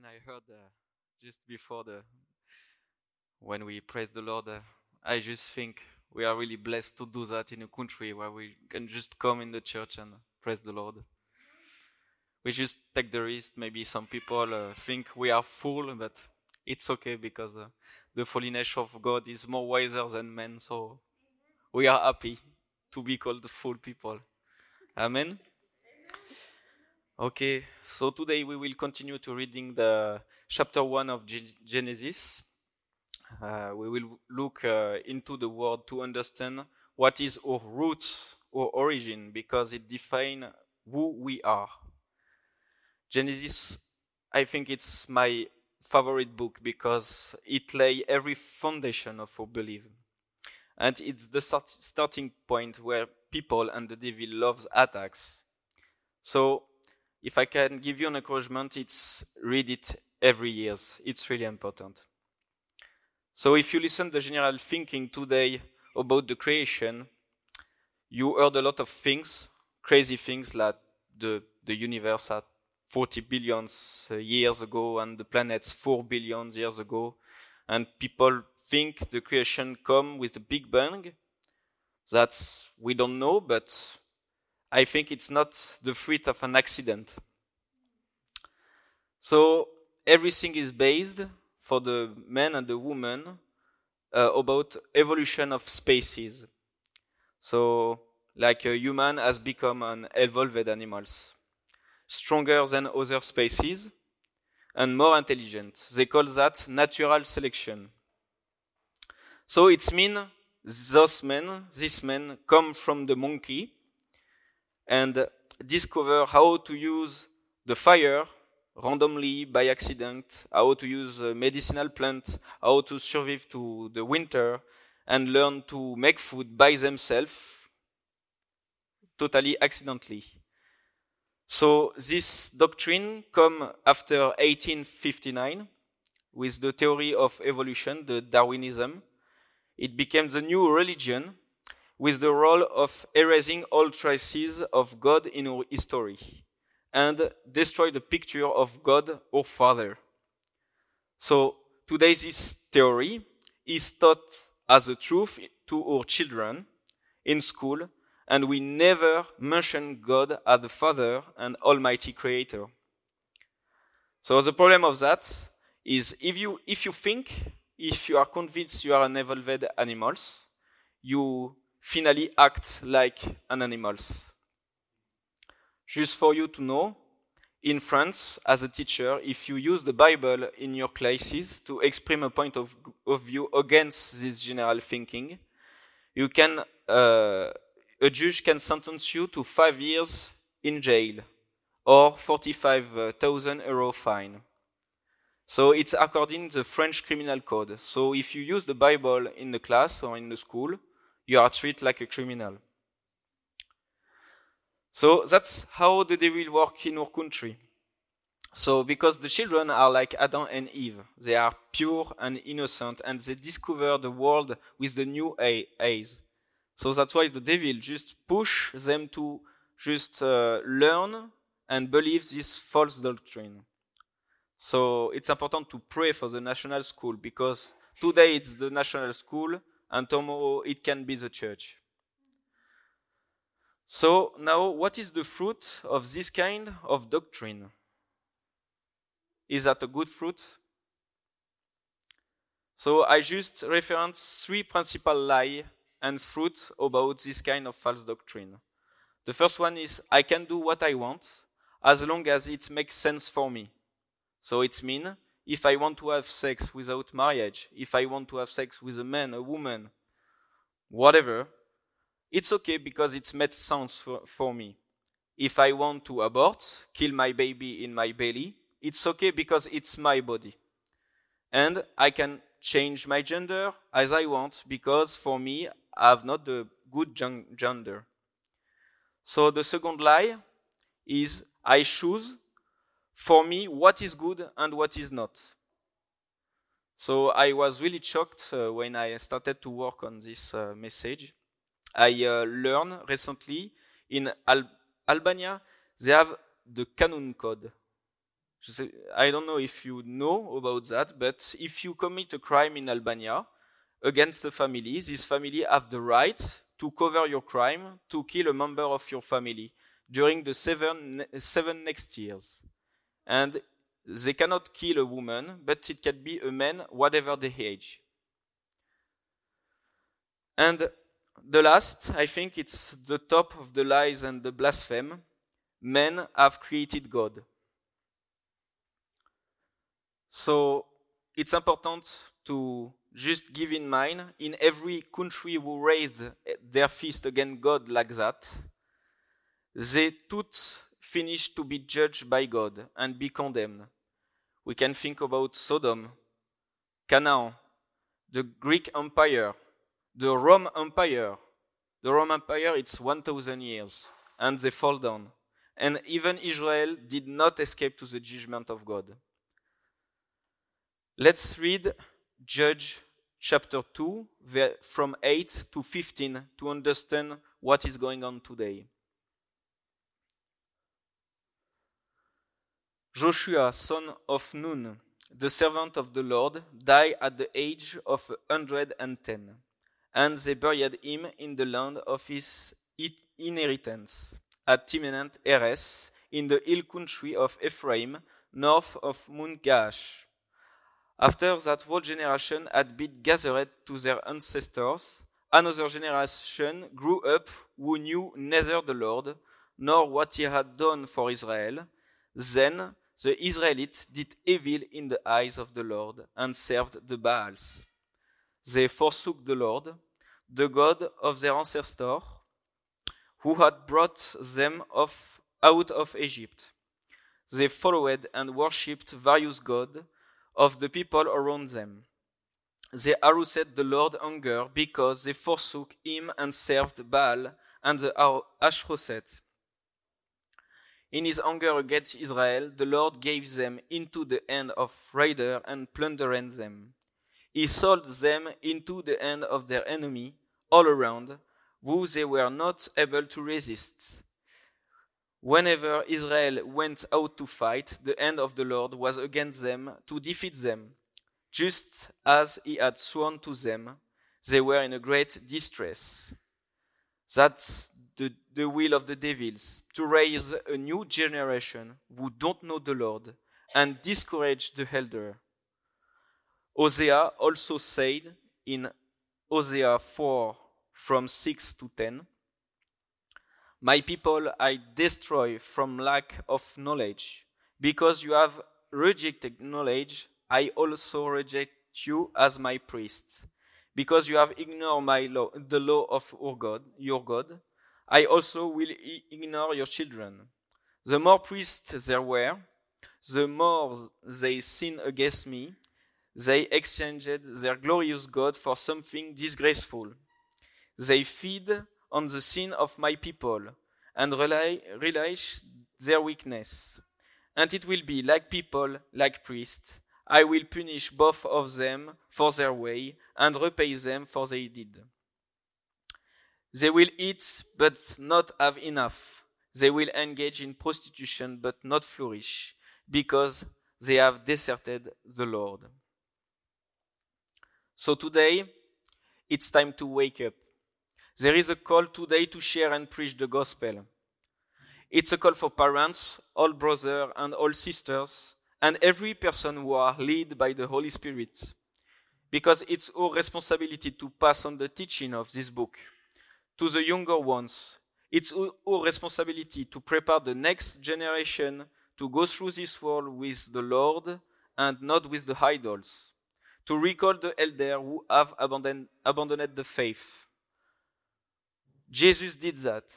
when I heard uh, just before the when we praise the Lord, uh, I just think we are really blessed to do that in a country where we can just come in the church and praise the Lord. We just take the risk. Maybe some people uh, think we are fool, but it's okay because uh, the foolishness of God is more wiser than men. So we are happy to be called fool people. Amen. Okay, so today we will continue to reading the chapter one of Ge- Genesis. Uh, we will look uh, into the word to understand what is our roots or origin because it defines who we are. Genesis, I think it's my favorite book because it lay every foundation of our belief. And it's the start, starting point where people and the devil loves attacks. So if I can give you an encouragement, it's read it every year. It's really important. So if you listen to the general thinking today about the creation, you heard a lot of things, crazy things like the, the universe had 40 billions uh, years ago and the planets 4 billion years ago. And people think the creation come with the Big Bang. That's, we don't know, but I think it's not the fruit of an accident. So everything is based for the man and the woman uh, about evolution of species. So like a human has become an evolved animals, stronger than other species and more intelligent. They call that natural selection. So it's mean those men, this men come from the monkey and discover how to use the fire randomly by accident, how to use a medicinal plant, how to survive to the winter, and learn to make food by themselves, totally accidentally. So this doctrine come after 1859 with the theory of evolution, the Darwinism. It became the new religion with the role of erasing all traces of God in our history and destroy the picture of God our Father. So today this theory is taught as a truth to our children in school and we never mention God as the Father and Almighty Creator. So the problem of that is if you if you think if you are convinced you are an evolved animals, you finally act like an animals. Just for you to know, in France, as a teacher, if you use the Bible in your classes to express a point of, of view against this general thinking, you can, uh, a judge can sentence you to five years in jail or 45,000 euro fine. So it's according to the French criminal code. So if you use the Bible in the class or in the school, you are treated like a criminal. So that's how the devil work in our country. So because the children are like Adam and Eve, they are pure and innocent and they discover the world with the new eyes. So that's why the devil just push them to just uh, learn and believe this false doctrine. So it's important to pray for the national school because today it's the national school and tomorrow it can be the church. So now, what is the fruit of this kind of doctrine? Is that a good fruit? So I just reference three principal lie and fruit about this kind of false doctrine. The first one is I can do what I want as long as it makes sense for me. So it's mean if I want to have sex without marriage, if I want to have sex with a man, a woman, whatever, it's okay because it's made sense for, for me. If I want to abort, kill my baby in my belly, it's okay because it's my body. And I can change my gender as I want because for me, I have not the good gender. So the second lie is I choose for me what is good and what is not. So I was really shocked uh, when I started to work on this uh, message I uh, learned recently in Al- Albania they have the Kanun Code. I don't know if you know about that, but if you commit a crime in Albania against a family, this family have the right to cover your crime, to kill a member of your family during the seven, seven next years. And they cannot kill a woman, but it can be a man, whatever the age. And the last, I think it's the top of the lies and the blasphemy. Men have created God. So it's important to just give in mind in every country who raised their fist against God like that, they tout finished to be judged by God and be condemned. We can think about Sodom, Canaan, the Greek Empire, the Rome Empire. The Rome Empire, it's 1000 years, and they fall down. And even Israel did not escape to the judgment of God. Let's read Judge chapter 2 from 8 to 15 to understand what is going on today. Joshua, son of Nun, the servant of the Lord, died at the age of a hundred and ten, and they buried him in the land of his inheritance, at Timnath Heres, in the hill country of Ephraim, north of Mount Gaash. After that whole generation had been gathered to their ancestors, another generation grew up who knew neither the Lord nor what he had done for Israel. Then the Israelites did evil in the eyes of the Lord and served the Baals. They forsook the Lord, the God of their ancestors, who had brought them off out of Egypt. They followed and worshipped various gods of the people around them. They aroused the Lord anger because they forsook him and served Baal and the Ashtoreth. In his anger against Israel, the Lord gave them into the hand of raiders and plundered them. He sold them into the hand of their enemy all around, who they were not able to resist. Whenever Israel went out to fight, the hand of the Lord was against them to defeat them. Just as he had sworn to them, they were in a great distress. That's the, the will of the devils, to raise a new generation who don't know the Lord and discourage the elder. Hosea also said in Hosea 4 from 6 to 10, my people I destroy from lack of knowledge. Because you have rejected knowledge, I also reject you as my priest. Because you have ignored my law, the law of your God, your God, I also will ignore your children. The more priests there were, the more they sinned against me. They exchanged their glorious God for something disgraceful. They feed on the sin of my people and rely, relish their weakness. And it will be like people, like priests. I will punish both of them for their way and repay them for they did. They will eat but not have enough. They will engage in prostitution but not flourish because they have deserted the Lord. So today, it's time to wake up. There is a call today to share and preach the gospel. It's a call for parents, all brothers and all sisters, and every person who are led by the Holy Spirit. Because it's our responsibility to pass on the teaching of this book to the younger ones. It's our responsibility to prepare the next generation to go through this world with the Lord and not with the idols. To recall the elder who have abandoned, abandoned the faith Jesus did that.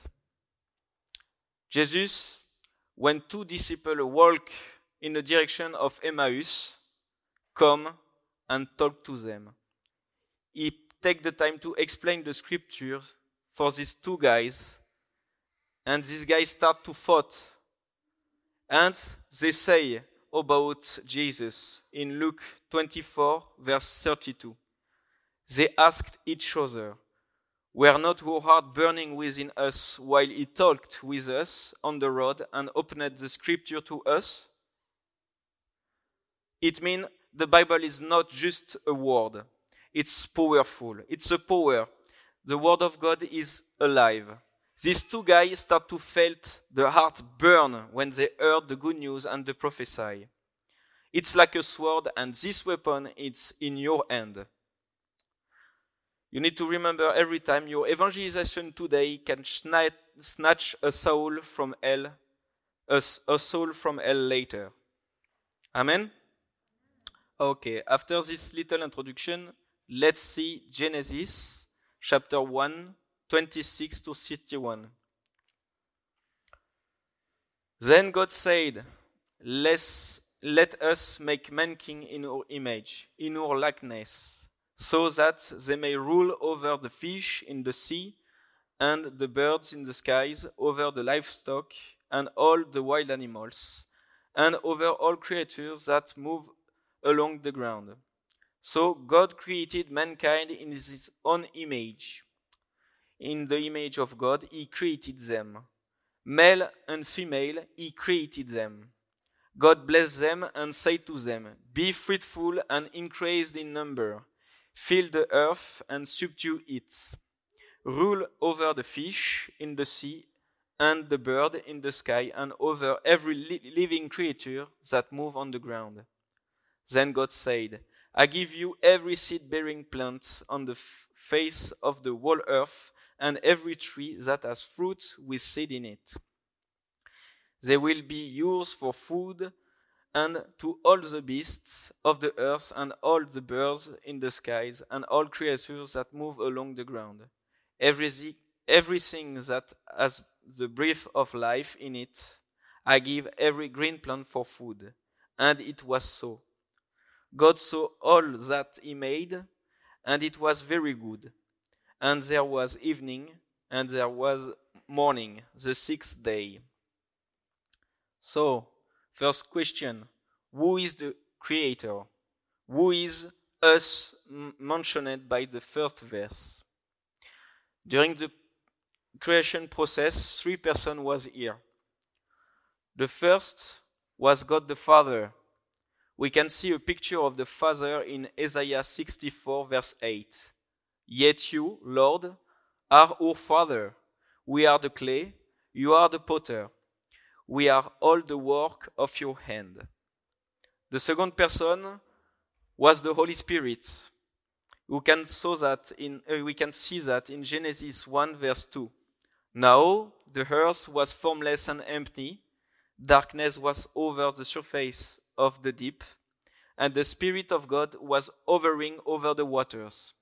Jesus, when two disciples walk in the direction of Emmaus, come and talk to them. He take the time to explain the scriptures for these two guys, and these guys start to fight. And they say about Jesus in Luke 24, verse 32. They asked each other, were not our heart burning within us while he talked with us on the road and opened the scripture to us? It means the Bible is not just a word. It's powerful. It's a power. The word of God is alive. These two guys start to felt the heart burn when they heard the good news and the prophesy. It's like a sword and this weapon is in your hand. You need to remember every time your evangelization today can snatch a soul from hell, a, a soul from hell later. Amen? Okay, after this little introduction, let's see Genesis chapter 1, 26 to 31. Then God said, Let's, Let us make mankind in our image, in our likeness so that they may rule over the fish in the sea and the birds in the skies, over the livestock and all the wild animals, and over all creatures that move along the ground. So God created mankind in his own image. In the image of God, he created them. Male and female, he created them. God blessed them and said to them, Be fruitful and increase in number Fill the earth and subdue it. Rule over the fish in the sea and the bird in the sky and over every li- living creature that move on the ground. Then God said, I give you every seed bearing plant on the f- face of the whole earth and every tree that has fruit with seed in it. They will be yours for food and to all the beasts of the earth, and all the birds in the skies, and all creatures that move along the ground. Everything, everything that has the breath of life in it, I give every green plant for food. And it was so. God saw all that he made, and it was very good. And there was evening, and there was morning, the sixth day. So, First question Who is the creator? Who is us mentioned by the first verse? During the creation process, three persons was here. The first was God the Father. We can see a picture of the Father in Isaiah 64 verse 8. Yet you, Lord, are our Father. We are the clay, you are the potter we are all the work of your hand. The second person was the Holy Spirit. We can, saw that in, uh, we can see that in Genesis 1 verse 2. Now the earth was formless and empty. Darkness was over the surface of the deep, and the Spirit of God was hovering over the waters.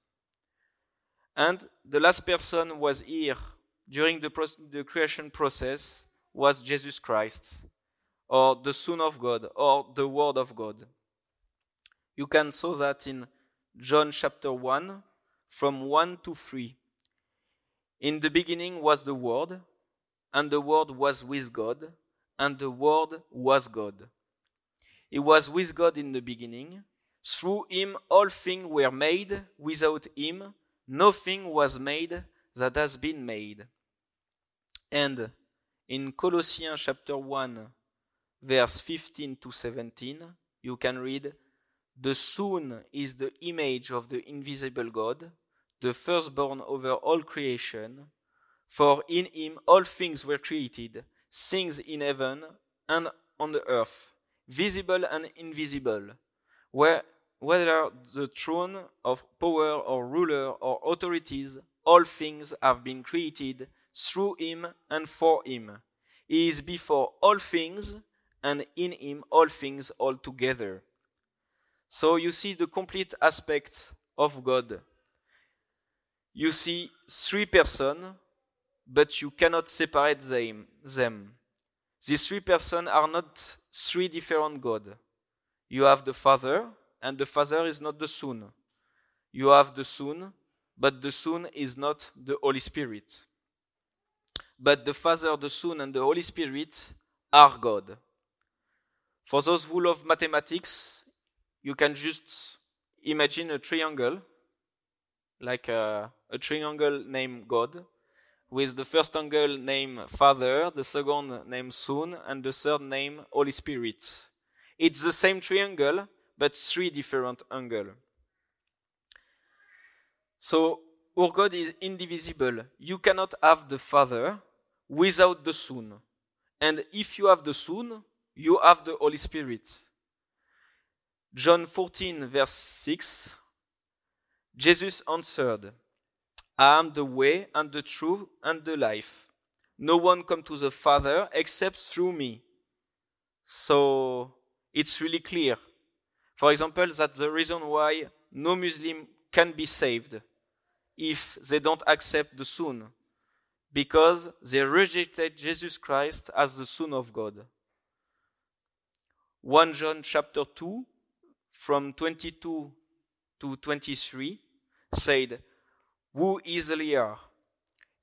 And the last person was here during the, pro- the creation process was Jesus Christ, or the Son of God, or the Word of God. You can saw that in John chapter 1, from 1 to 3. In the beginning was the Word, and the Word was with God, and the Word was God. He was with God in the beginning. Through him all things were made. Without him nothing was made that has been made. And in Colossians chapter 1, verse 15 to 17, you can read, The Son is the image of the invisible God, the firstborn over all creation. For in him all things were created, things in heaven and on the earth, visible and invisible, where, whether the throne of power or ruler or authorities, all things have been created through him and for him. He is before all things, and in him all things altogether. So you see the complete aspect of God. You see three persons, but you cannot separate them. them. These three persons are not three different God. You have the Father, and the Father is not the Son. You have the Son, but the Son is not the Holy Spirit but the Father, the Son, and the Holy Spirit are God. For those who love mathematics, you can just imagine a triangle, like a, a triangle named God, with the first angle named Father, the second named Son, and the third name Holy Spirit. It's the same triangle, but three different angles. So our God is indivisible. You cannot have the Father without the Son. And if you have the Son, you have the Holy Spirit. John 14, verse 6 Jesus answered, I am the way and the truth and the life. No one come to the Father except through me. So it's really clear. For example, that's the reason why no Muslim can be saved if they don't accept the Son, because they rejected Jesus Christ as the Son of God. 1 John chapter 2, from 22 to 23, said, Who is a liar?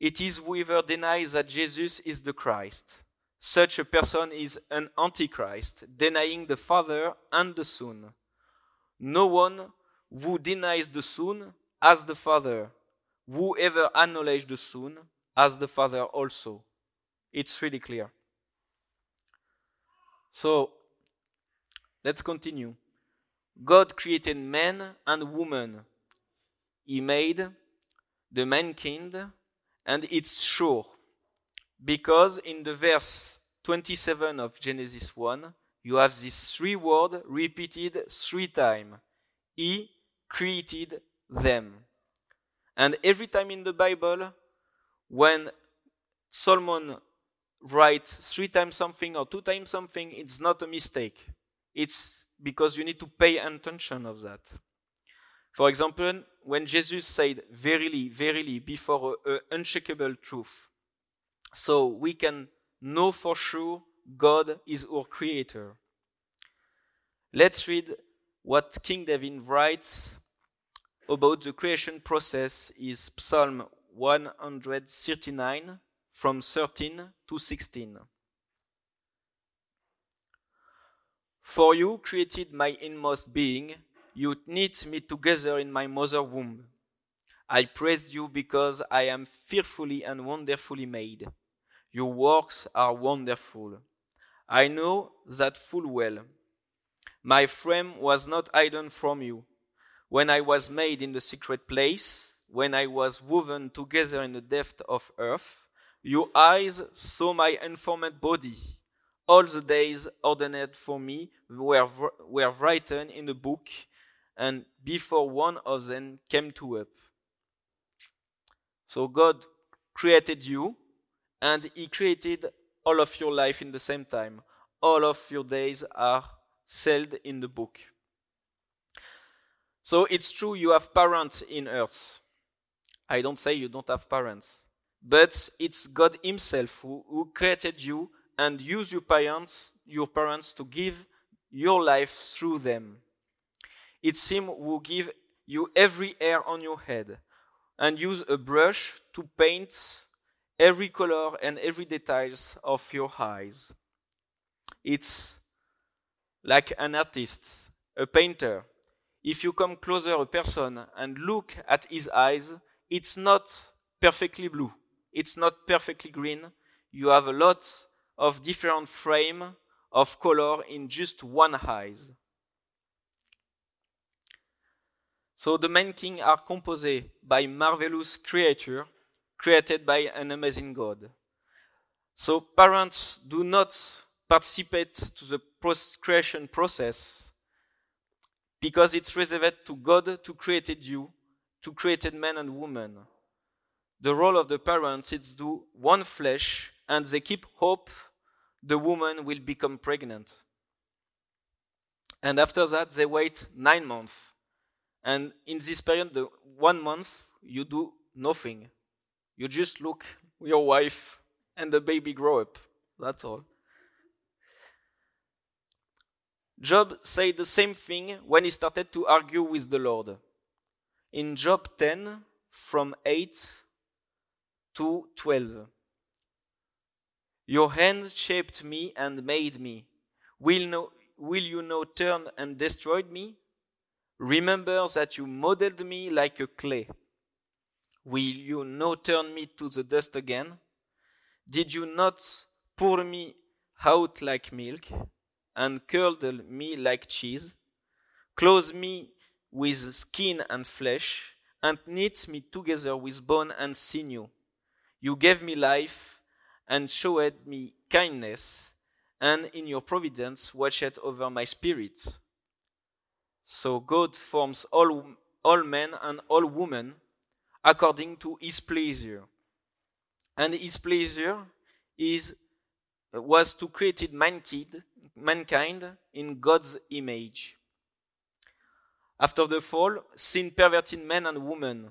It is whoever denies that Jesus is the Christ. Such a person is an antichrist, denying the Father and the Son. No one who denies the Son has the Father. Whoever acknowledges the Son has the Father also. It's really clear. So, let's continue. God created man and woman. He made the mankind, and it's sure because in the verse 27 of Genesis 1, you have this three word repeated three times. He created them. And every time in the Bible, when Solomon writes three times something or two times something, it's not a mistake. It's because you need to pay attention of that. For example, when Jesus said, Verily, verily, before an unshakable truth, so we can know for sure God is our creator. Let's read what King David writes about the creation process is Psalm 139 from 13 to 16. For you created my inmost being, you knit me together in my mother womb. I praise you because I am fearfully and wonderfully made. Your works are wonderful. I know that full well. My frame was not hidden from you. When I was made in the secret place, when I was woven together in the depth of earth, your eyes saw my unformed body. All the days ordained for me were, were written in a book, and before one of them came to up. So God created you, and He created all of your life in the same time. All of your days are sealed in the book. So it's true you have parents in earth. I don't say you don't have parents, but it's God Himself who, who created you and used your parents, your parents to give your life through them. It's Him who give you every hair on your head and use a brush to paint every color and every details of your eyes. It's like an artist, a painter if you come closer a person and look at his eyes, it's not perfectly blue. It's not perfectly green. You have a lot of different frame of color in just one eyes. So the main king are composed by marvelous creature created by an amazing God. So parents do not participate to the creation process because it's reserved to God to created you, to created man and woman. The role of the parents is to one flesh, and they keep hope the woman will become pregnant. And after that, they wait nine months. And in this period, the one month, you do nothing. You just look your wife and the baby grow up. That's all. Job said the same thing when he started to argue with the Lord. In Job 10, from 8 to 12. Your hand shaped me and made me. Will, no, will you now turn and destroy me? Remember that you modeled me like a clay. Will you now turn me to the dust again? Did you not pour me out like milk? and curdle me like cheese. clothe me with skin and flesh, and knit me together with bone and sinew. You gave me life and showed me kindness, and in your providence watched over my spirit. So God forms all, all men and all women according to his pleasure. And his pleasure is was to create mankind, mankind in God's image. After the fall, sin perverted men and women,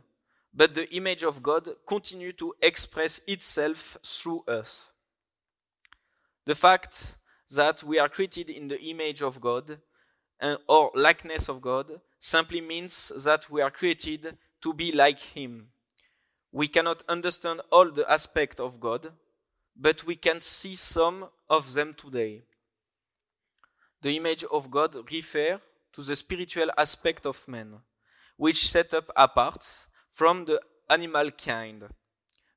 but the image of God continued to express itself through us. The fact that we are created in the image of God or likeness of God simply means that we are created to be like Him. We cannot understand all the aspects of God, but we can see some of them today. The image of God refers to the spiritual aspect of man, which set up apart from the animal kind,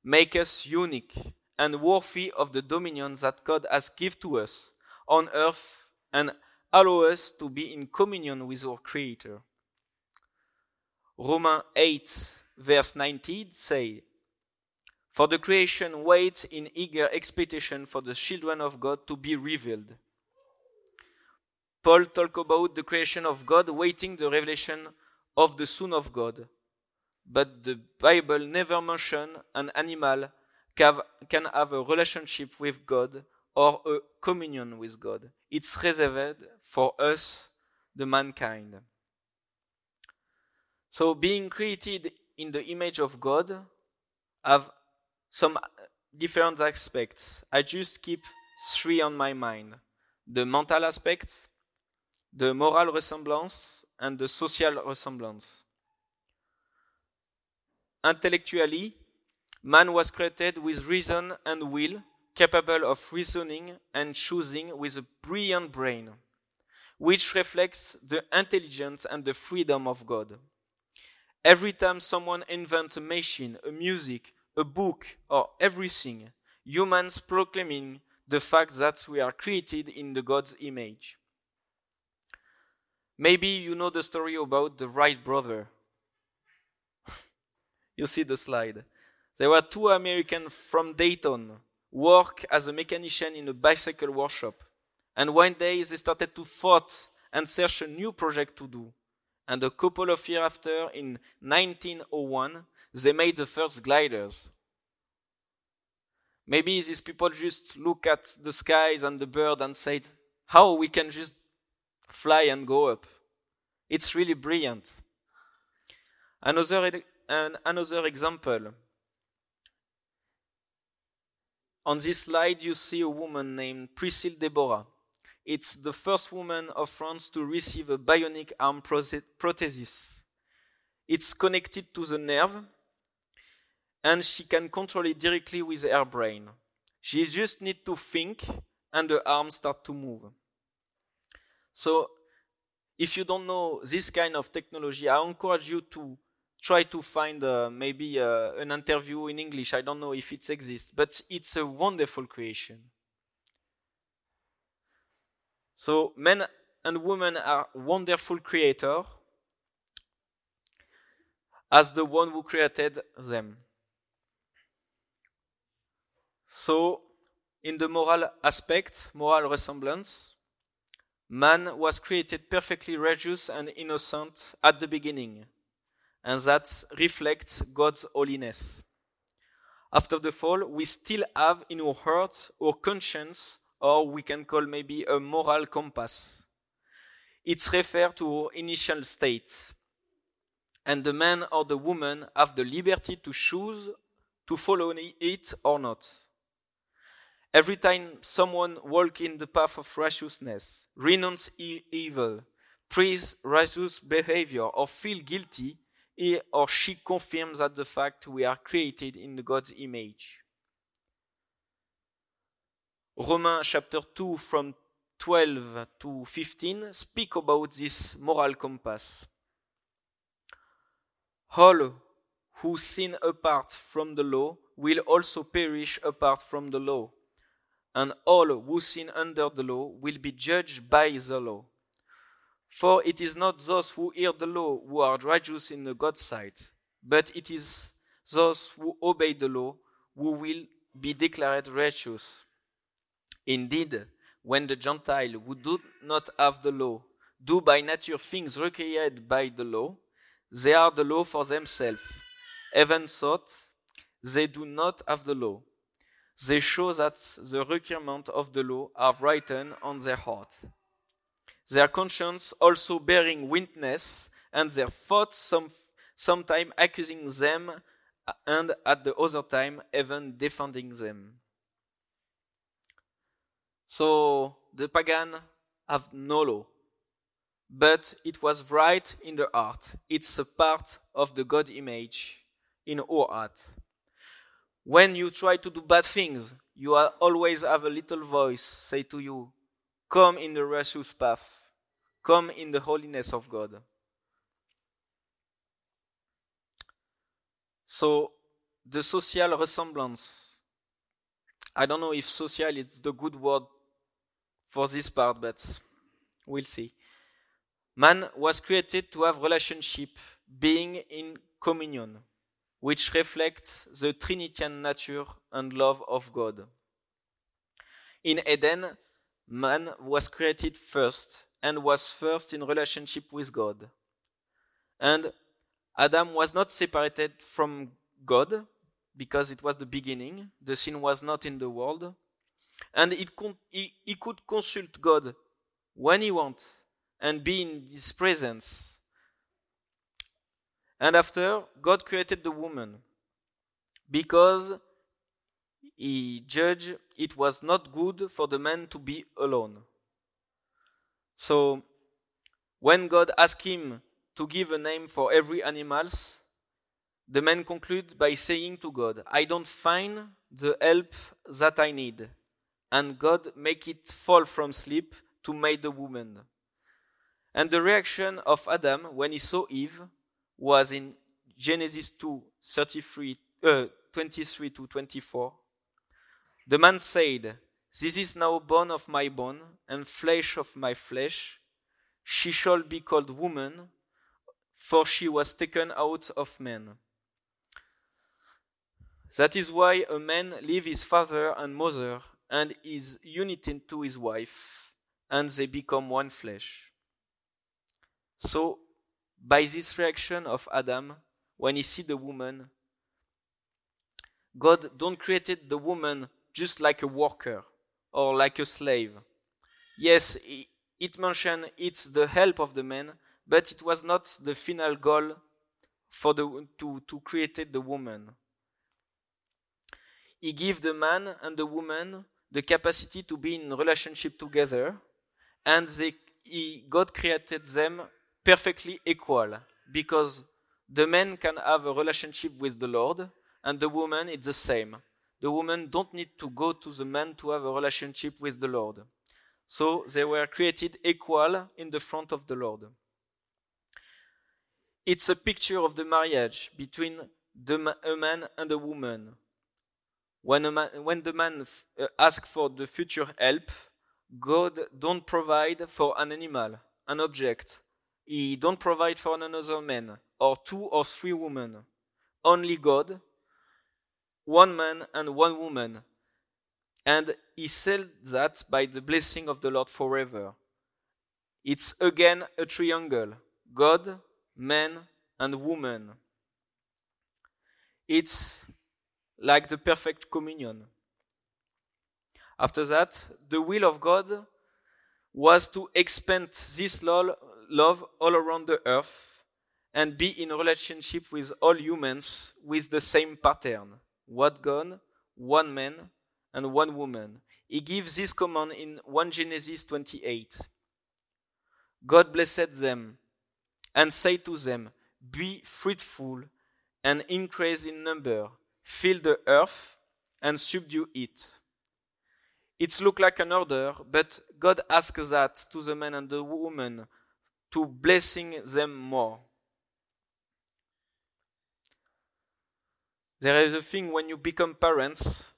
make us unique and worthy of the dominion that God has given to us on earth and allow us to be in communion with our Creator. Romans 8, verse 19 say, For the creation waits in eager expectation for the children of God to be revealed. Paul talk about the creation of God waiting the revelation of the Son of God. But the Bible never mentions an animal can have a relationship with God or a communion with God. It's reserved for us, the mankind. So being created in the image of God have some different aspects. I just keep three on my mind. The mental aspect, the moral resemblance, and the social resemblance. Intellectually, man was created with reason and will, capable of reasoning and choosing with a brilliant brain, which reflects the intelligence and the freedom of God. Every time someone invents a machine, a music, a book, or everything, humans proclaiming the fact that we are created in the God's image. Maybe you know the story about the Wright brother. you see the slide. There were two Americans from Dayton work as a mechanician in a bicycle workshop. And one day they started to thought and search a new project to do. And a couple of years after, in 1901, they made the first gliders. Maybe these people just look at the skies and the bird and said, how we can just fly and go up. It's really brilliant. Another, another example. On this slide, you see a woman named Priscille Deborah. It's the first woman of France to receive a bionic arm prosthesis. It's connected to the nerve, and she can control it directly with her brain. She just needs to think, and the arm start to move. So, if you don't know this kind of technology, I encourage you to try to find uh, maybe uh, an interview in English. I don't know if it exists, but it's a wonderful creation. So men and women are wonderful creator as the one who created them. So in the moral aspect, moral resemblance, man was created perfectly righteous and innocent at the beginning and that reflects God's holiness. After the fall, we still have in our heart or conscience, or we can call maybe a moral compass. It's referred to our initial state. And the man or the woman have the liberty to choose to follow it or not. Every time someone walk in the path of righteousness, renounce evil, praise righteous behavior, or feel guilty, he or she confirms that the fact we are created in God's image. Romans chapter 2 from 12 to 15 speak about this moral compass. All who sin apart from the law will also perish apart from the law, and all who sin under the law will be judged by the law. For it is not those who hear the law who are righteous in the God's sight, but it is those who obey the law who will be declared righteous. Indeed, when the Gentile who do not have the law do by nature things required by the law, they are the law for themselves. Even so, they do not have the law. They show that the requirements of the law are written on their heart. Their conscience also bearing witness, and their thoughts some, sometime accusing them, uh, and at the other time even defending them. So the pagan have no law, but it was right in the heart. It's a part of the God image in our heart. When you try to do bad things, you always have a little voice say to you, Come in the righteous path, come in the holiness of God. So, the social resemblance. I don't know if social is the good word for this part, but we'll see. Man was created to have relationship, being in communion which reflects the Trinitian nature and love of God. In Eden, man was created first and was first in relationship with God. And Adam was not separated from God because it was the beginning. The sin was not in the world. And it he, he could consult God when he wanted and be in his presence and after, God created the woman because he judged it was not good for the man to be alone. So, when God asked him to give a name for every animals, the man concluded by saying to God, I don't find the help that I need. And God make it fall from sleep to make the woman. And the reaction of Adam when he saw Eve was in Genesis 2 33, uh, 23 to 24. The man said, This is now bone of my bone and flesh of my flesh. She shall be called woman, for she was taken out of man. That is why a man leave his father and mother and is united to his wife, and they become one flesh. So by this reaction of Adam when he see the woman. God don't created the woman just like a worker or like a slave. Yes, it mentioned it's the help of the man, but it was not the final goal for the to, to create the woman. He gave the man and the woman the capacity to be in relationship together, and they, he, God created them perfectly equal because the man can have a relationship with the Lord and the woman it's the same. The woman don't need to go to the man to have a relationship with the Lord. So they were created equal in the front of the Lord. It's a picture of the marriage between the, a man and a woman. When, a man, when the man uh, asks for the future help, God don't provide for an animal, an object, he don't provide for another man, or two or three women. Only God, one man and one woman. And he said that by the blessing of the Lord forever. It's again a triangle God, man, and woman. It's like the perfect communion. After that, the will of God was to expand this love all around the earth and be in relationship with all humans with the same pattern one God, one man, and one woman. He gives this command in 1 Genesis 28. God blessed them and said to them, Be fruitful and increase in number, fill the earth and subdue it. It looks like an order, but God asks that to the man and the woman to blessing them more. There is a thing when you become parents,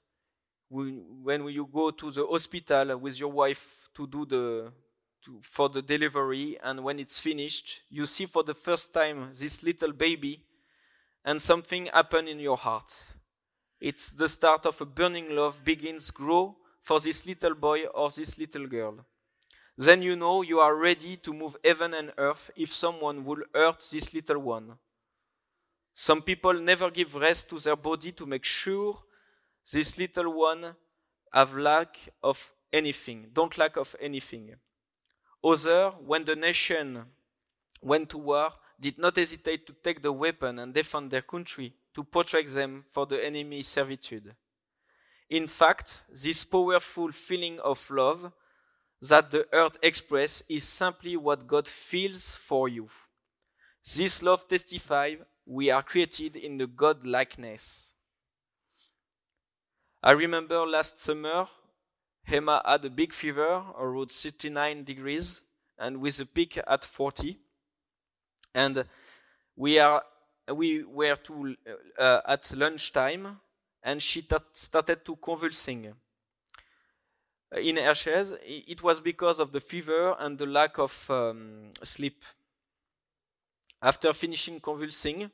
when you go to the hospital with your wife to do the to, for the delivery. And when it's finished, you see for the first time this little baby and something happen in your heart. It's the start of a burning love begins grow for this little boy or this little girl. Then you know you are ready to move heaven and earth if someone will hurt this little one. Some people never give rest to their body to make sure this little one have lack of anything, don't lack of anything. Other, when the nation went to war, did not hesitate to take the weapon and defend their country, to protect them for the enemy servitude. In fact, this powerful feeling of love that the earth expresses is simply what God feels for you. This love testifies we are created in the God likeness. I remember last summer, Emma had a big fever around 39 degrees and with a peak at 40. And we are we were to, uh, at lunchtime and she t- started to convulsing in her chest. It was because of the fever and the lack of um, sleep. After finishing convulsing,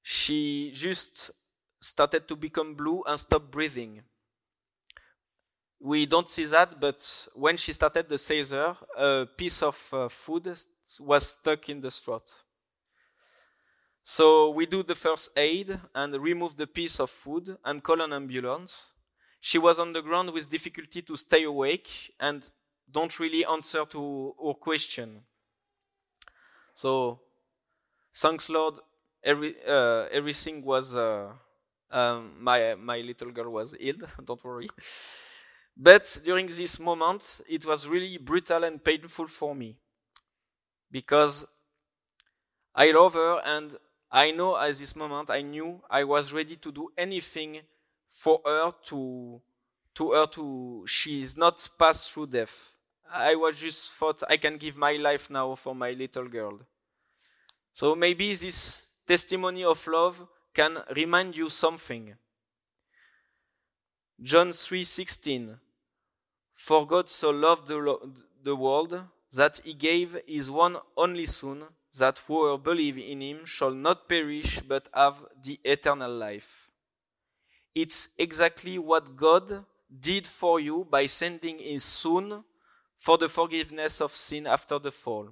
she just started to become blue and stopped breathing. We don't see that, but when she started the seizure, a piece of uh, food was stuck in the throat. So we do the first aid and remove the piece of food and call an ambulance. She was on the ground with difficulty to stay awake and don't really answer to our question. So, thanks Lord, every uh, everything was uh, um, my my little girl was ill. Don't worry. But during this moment, it was really brutal and painful for me because I love her and I know at this moment I knew I was ready to do anything for her to to her to she is not passed through death. I was just thought I can give my life now for my little girl. So maybe this testimony of love can remind you something. John 3:16 For God so loved the, the world that he gave his one only son that whoever believe in him shall not perish but have the eternal life. It's exactly what God did for you by sending his son for the forgiveness of sin after the fall.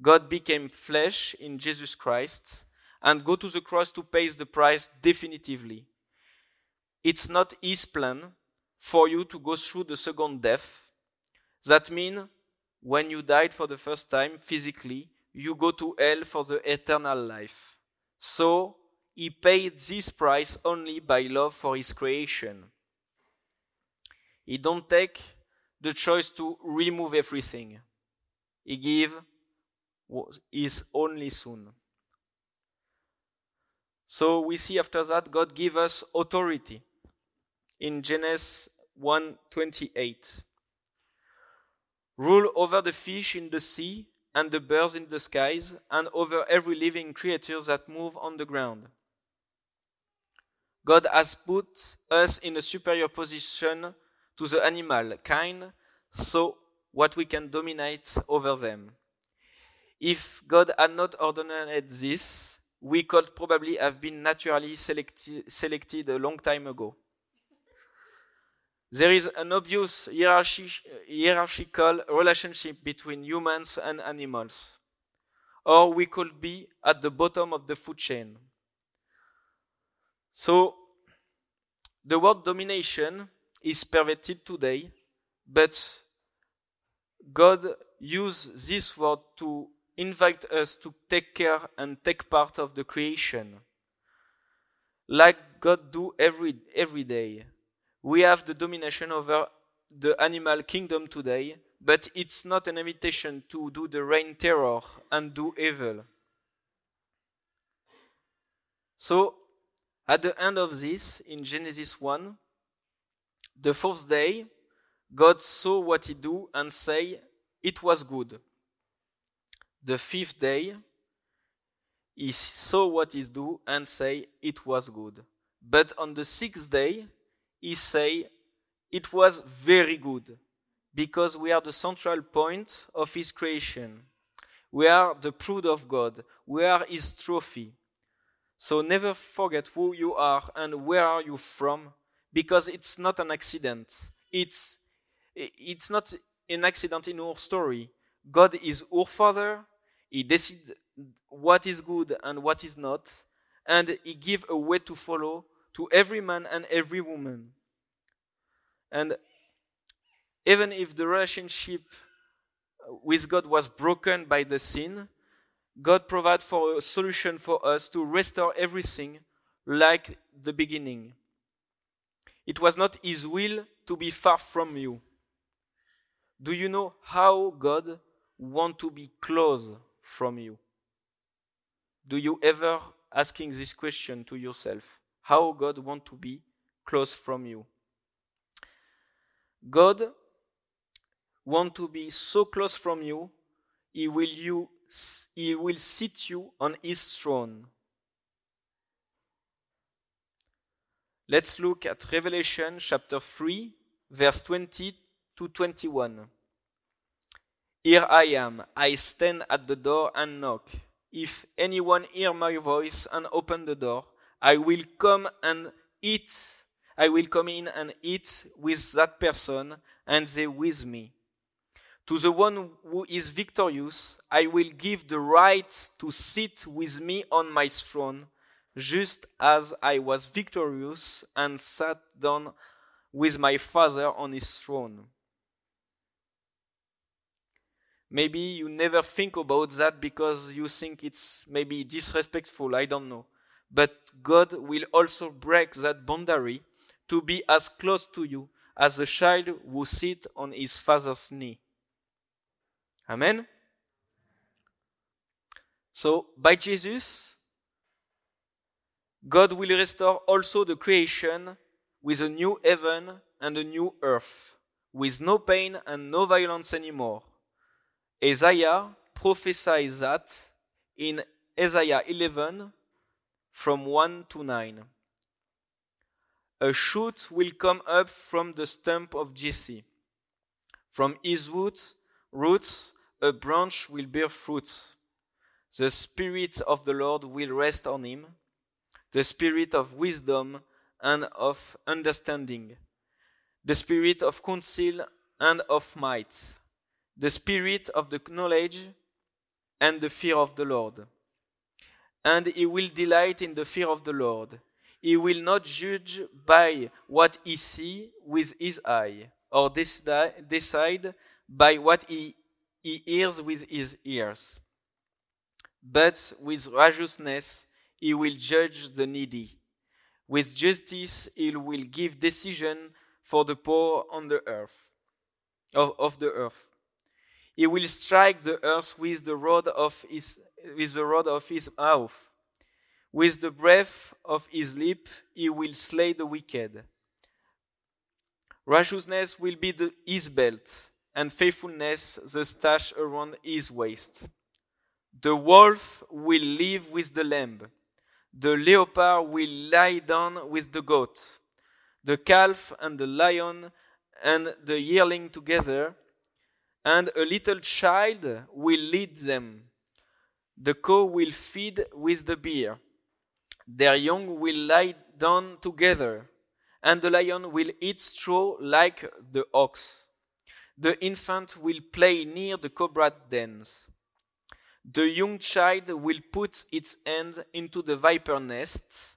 God became flesh in Jesus Christ and go to the cross to pay the price definitively. It's not his plan for you to go through the second death. That means when you died for the first time physically, you go to hell for the eternal life. So he paid this price only by love for his creation. He don't take the choice to remove everything. He give his only son. So we see after that God give us authority in Genesis 1:28. Rule over the fish in the sea and the birds in the skies and over every living creature that move on the ground. God has put us in a superior position to the animal kind so what we can dominate over them. If God had not ordained this, we could probably have been naturally selecti- selected a long time ago. There is an obvious hierarchy, hierarchical relationship between humans and animals. Or we could be at the bottom of the food chain. So, the word domination is perverted today, but God used this word to invite us to take care and take part of the creation. Like God do every, every day. We have the domination over the animal kingdom today, but it's not an invitation to do the reign terror and do evil. So, at the end of this, in Genesis 1, the fourth day, God saw what he do and say, it was good. The fifth day, he saw what he do and say it was good. But on the sixth day, he say it was very good because we are the central point of His creation. We are the fruit of God. We are His trophy. So never forget who you are and where are you from, because it's not an accident. It's, it's not an accident in our story. God is our Father. He decides what is good and what is not, and He gives a way to follow to every man and every woman. And even if the relationship with God was broken by the sin, God provided for a solution for us to restore everything like the beginning. It was not His will to be far from you. Do you know how God wants to be close from you? Do you ever asking this question to yourself? How God wants to be close from you? God want to be so close from you, he will you he will sit you on his throne. Let's look at Revelation chapter 3 verse 20 to 21. Here I am, I stand at the door and knock. If anyone hear my voice and open the door, I will come and eat. I will come in and eat with that person and they with me. To the one who is victorious, I will give the right to sit with me on my throne, just as I was victorious and sat down with my Father on his throne. Maybe you never think about that because you think it's maybe disrespectful, I don't know. But God will also break that boundary to be as close to you as a child who sits on his father's knee. Amen. So, by Jesus, God will restore also the creation with a new heaven and a new earth, with no pain and no violence anymore. Isaiah prophesies that in Isaiah 11 from 1 to 9. A shoot will come up from the stump of Jesse. From his roots, roots a branch will bear fruit. The Spirit of the Lord will rest on him, the Spirit of wisdom and of understanding, the Spirit of counsel and of might, the Spirit of the knowledge and the fear of the Lord. And he will delight in the fear of the Lord. He will not judge by what he see with his eye, or decide by what he he hears with his ears. But with righteousness he will judge the needy. With justice he will give decision for the poor on the earth of, of the earth. He will strike the earth with the rod of his with the rod of his mouth. With the breath of his lip he will slay the wicked. Righteousness will be the, his belt and faithfulness the stash around his waist. The wolf will live with the lamb. The leopard will lie down with the goat. The calf and the lion and the yearling together, and a little child will lead them. The cow will feed with the bear. Their young will lie down together, and the lion will eat straw like the ox the infant will play near the cobra dens. The young child will put its hand into the viper nest.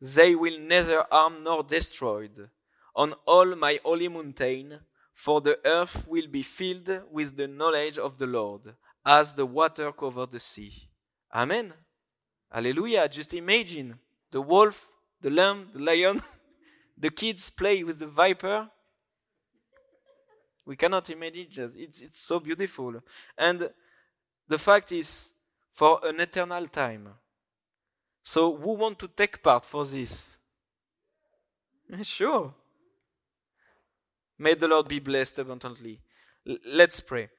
They will neither harm nor destroy on all my holy mountain, for the earth will be filled with the knowledge of the Lord, as the water cover the sea. Amen. Hallelujah. Just imagine the wolf, the lamb, the lion, the kids play with the viper, we cannot imagine it. It's, it's so beautiful. And the fact is, for an eternal time. So, who want to take part for this? Sure. May the Lord be blessed abundantly. L- let's pray.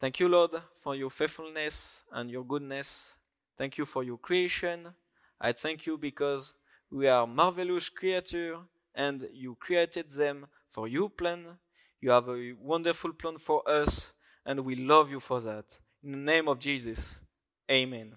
Thank you, Lord, for your faithfulness and your goodness. Thank you for your creation. I thank you because we are marvelous creatures and you created them for your plan You have a wonderful plan for us, and we love you for that. In the name of Jesus, amen.